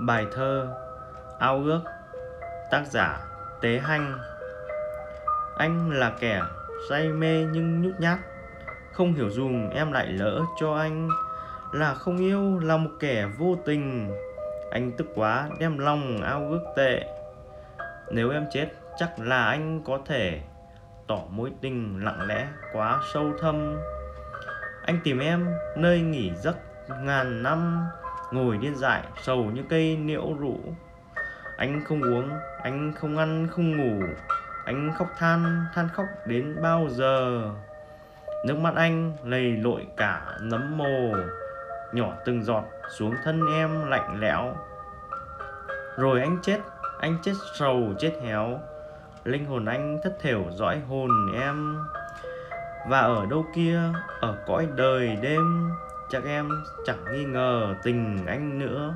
Bài thơ Ao ước, Tác giả Tế Hanh. Anh là kẻ say mê nhưng nhút nhát, Không hiểu dùm em lại lỡ cho anh. Là không yêu, là một kẻ vô tình, Anh tức quá đem lòng ao ước tệ. Nếu em chết, chắc là anh có thể Tỏ mối tình lặng lẽ quá sâu thâm. Anh tìm em nơi nghỉ giấc ngàn năm Ngồi điên dại sầu như cây niễu rũ. Anh không uống, anh không ăn, không ngủ. Anh khóc than, than khóc đến bao giờ? Nước mắt anh lầy lội cả nấm mồ. Nhỏ từng giọt xuống thân em lạnh lẽo. Rồi anh chết, anh chết sầu chết héo. Linh hồn anh thất thểu dõi hồn em. Và ở đâu kia, ở cõi đời đêm chắc em chẳng nghi ngờ tình anh nữa.